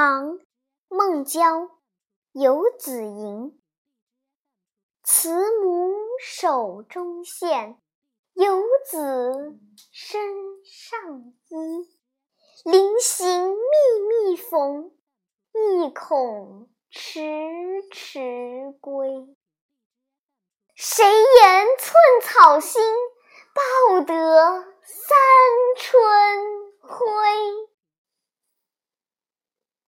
唐孟郊游子吟。慈母手中线游子身上衣。临行密密缝意恐迟迟归。谁言寸草心报得三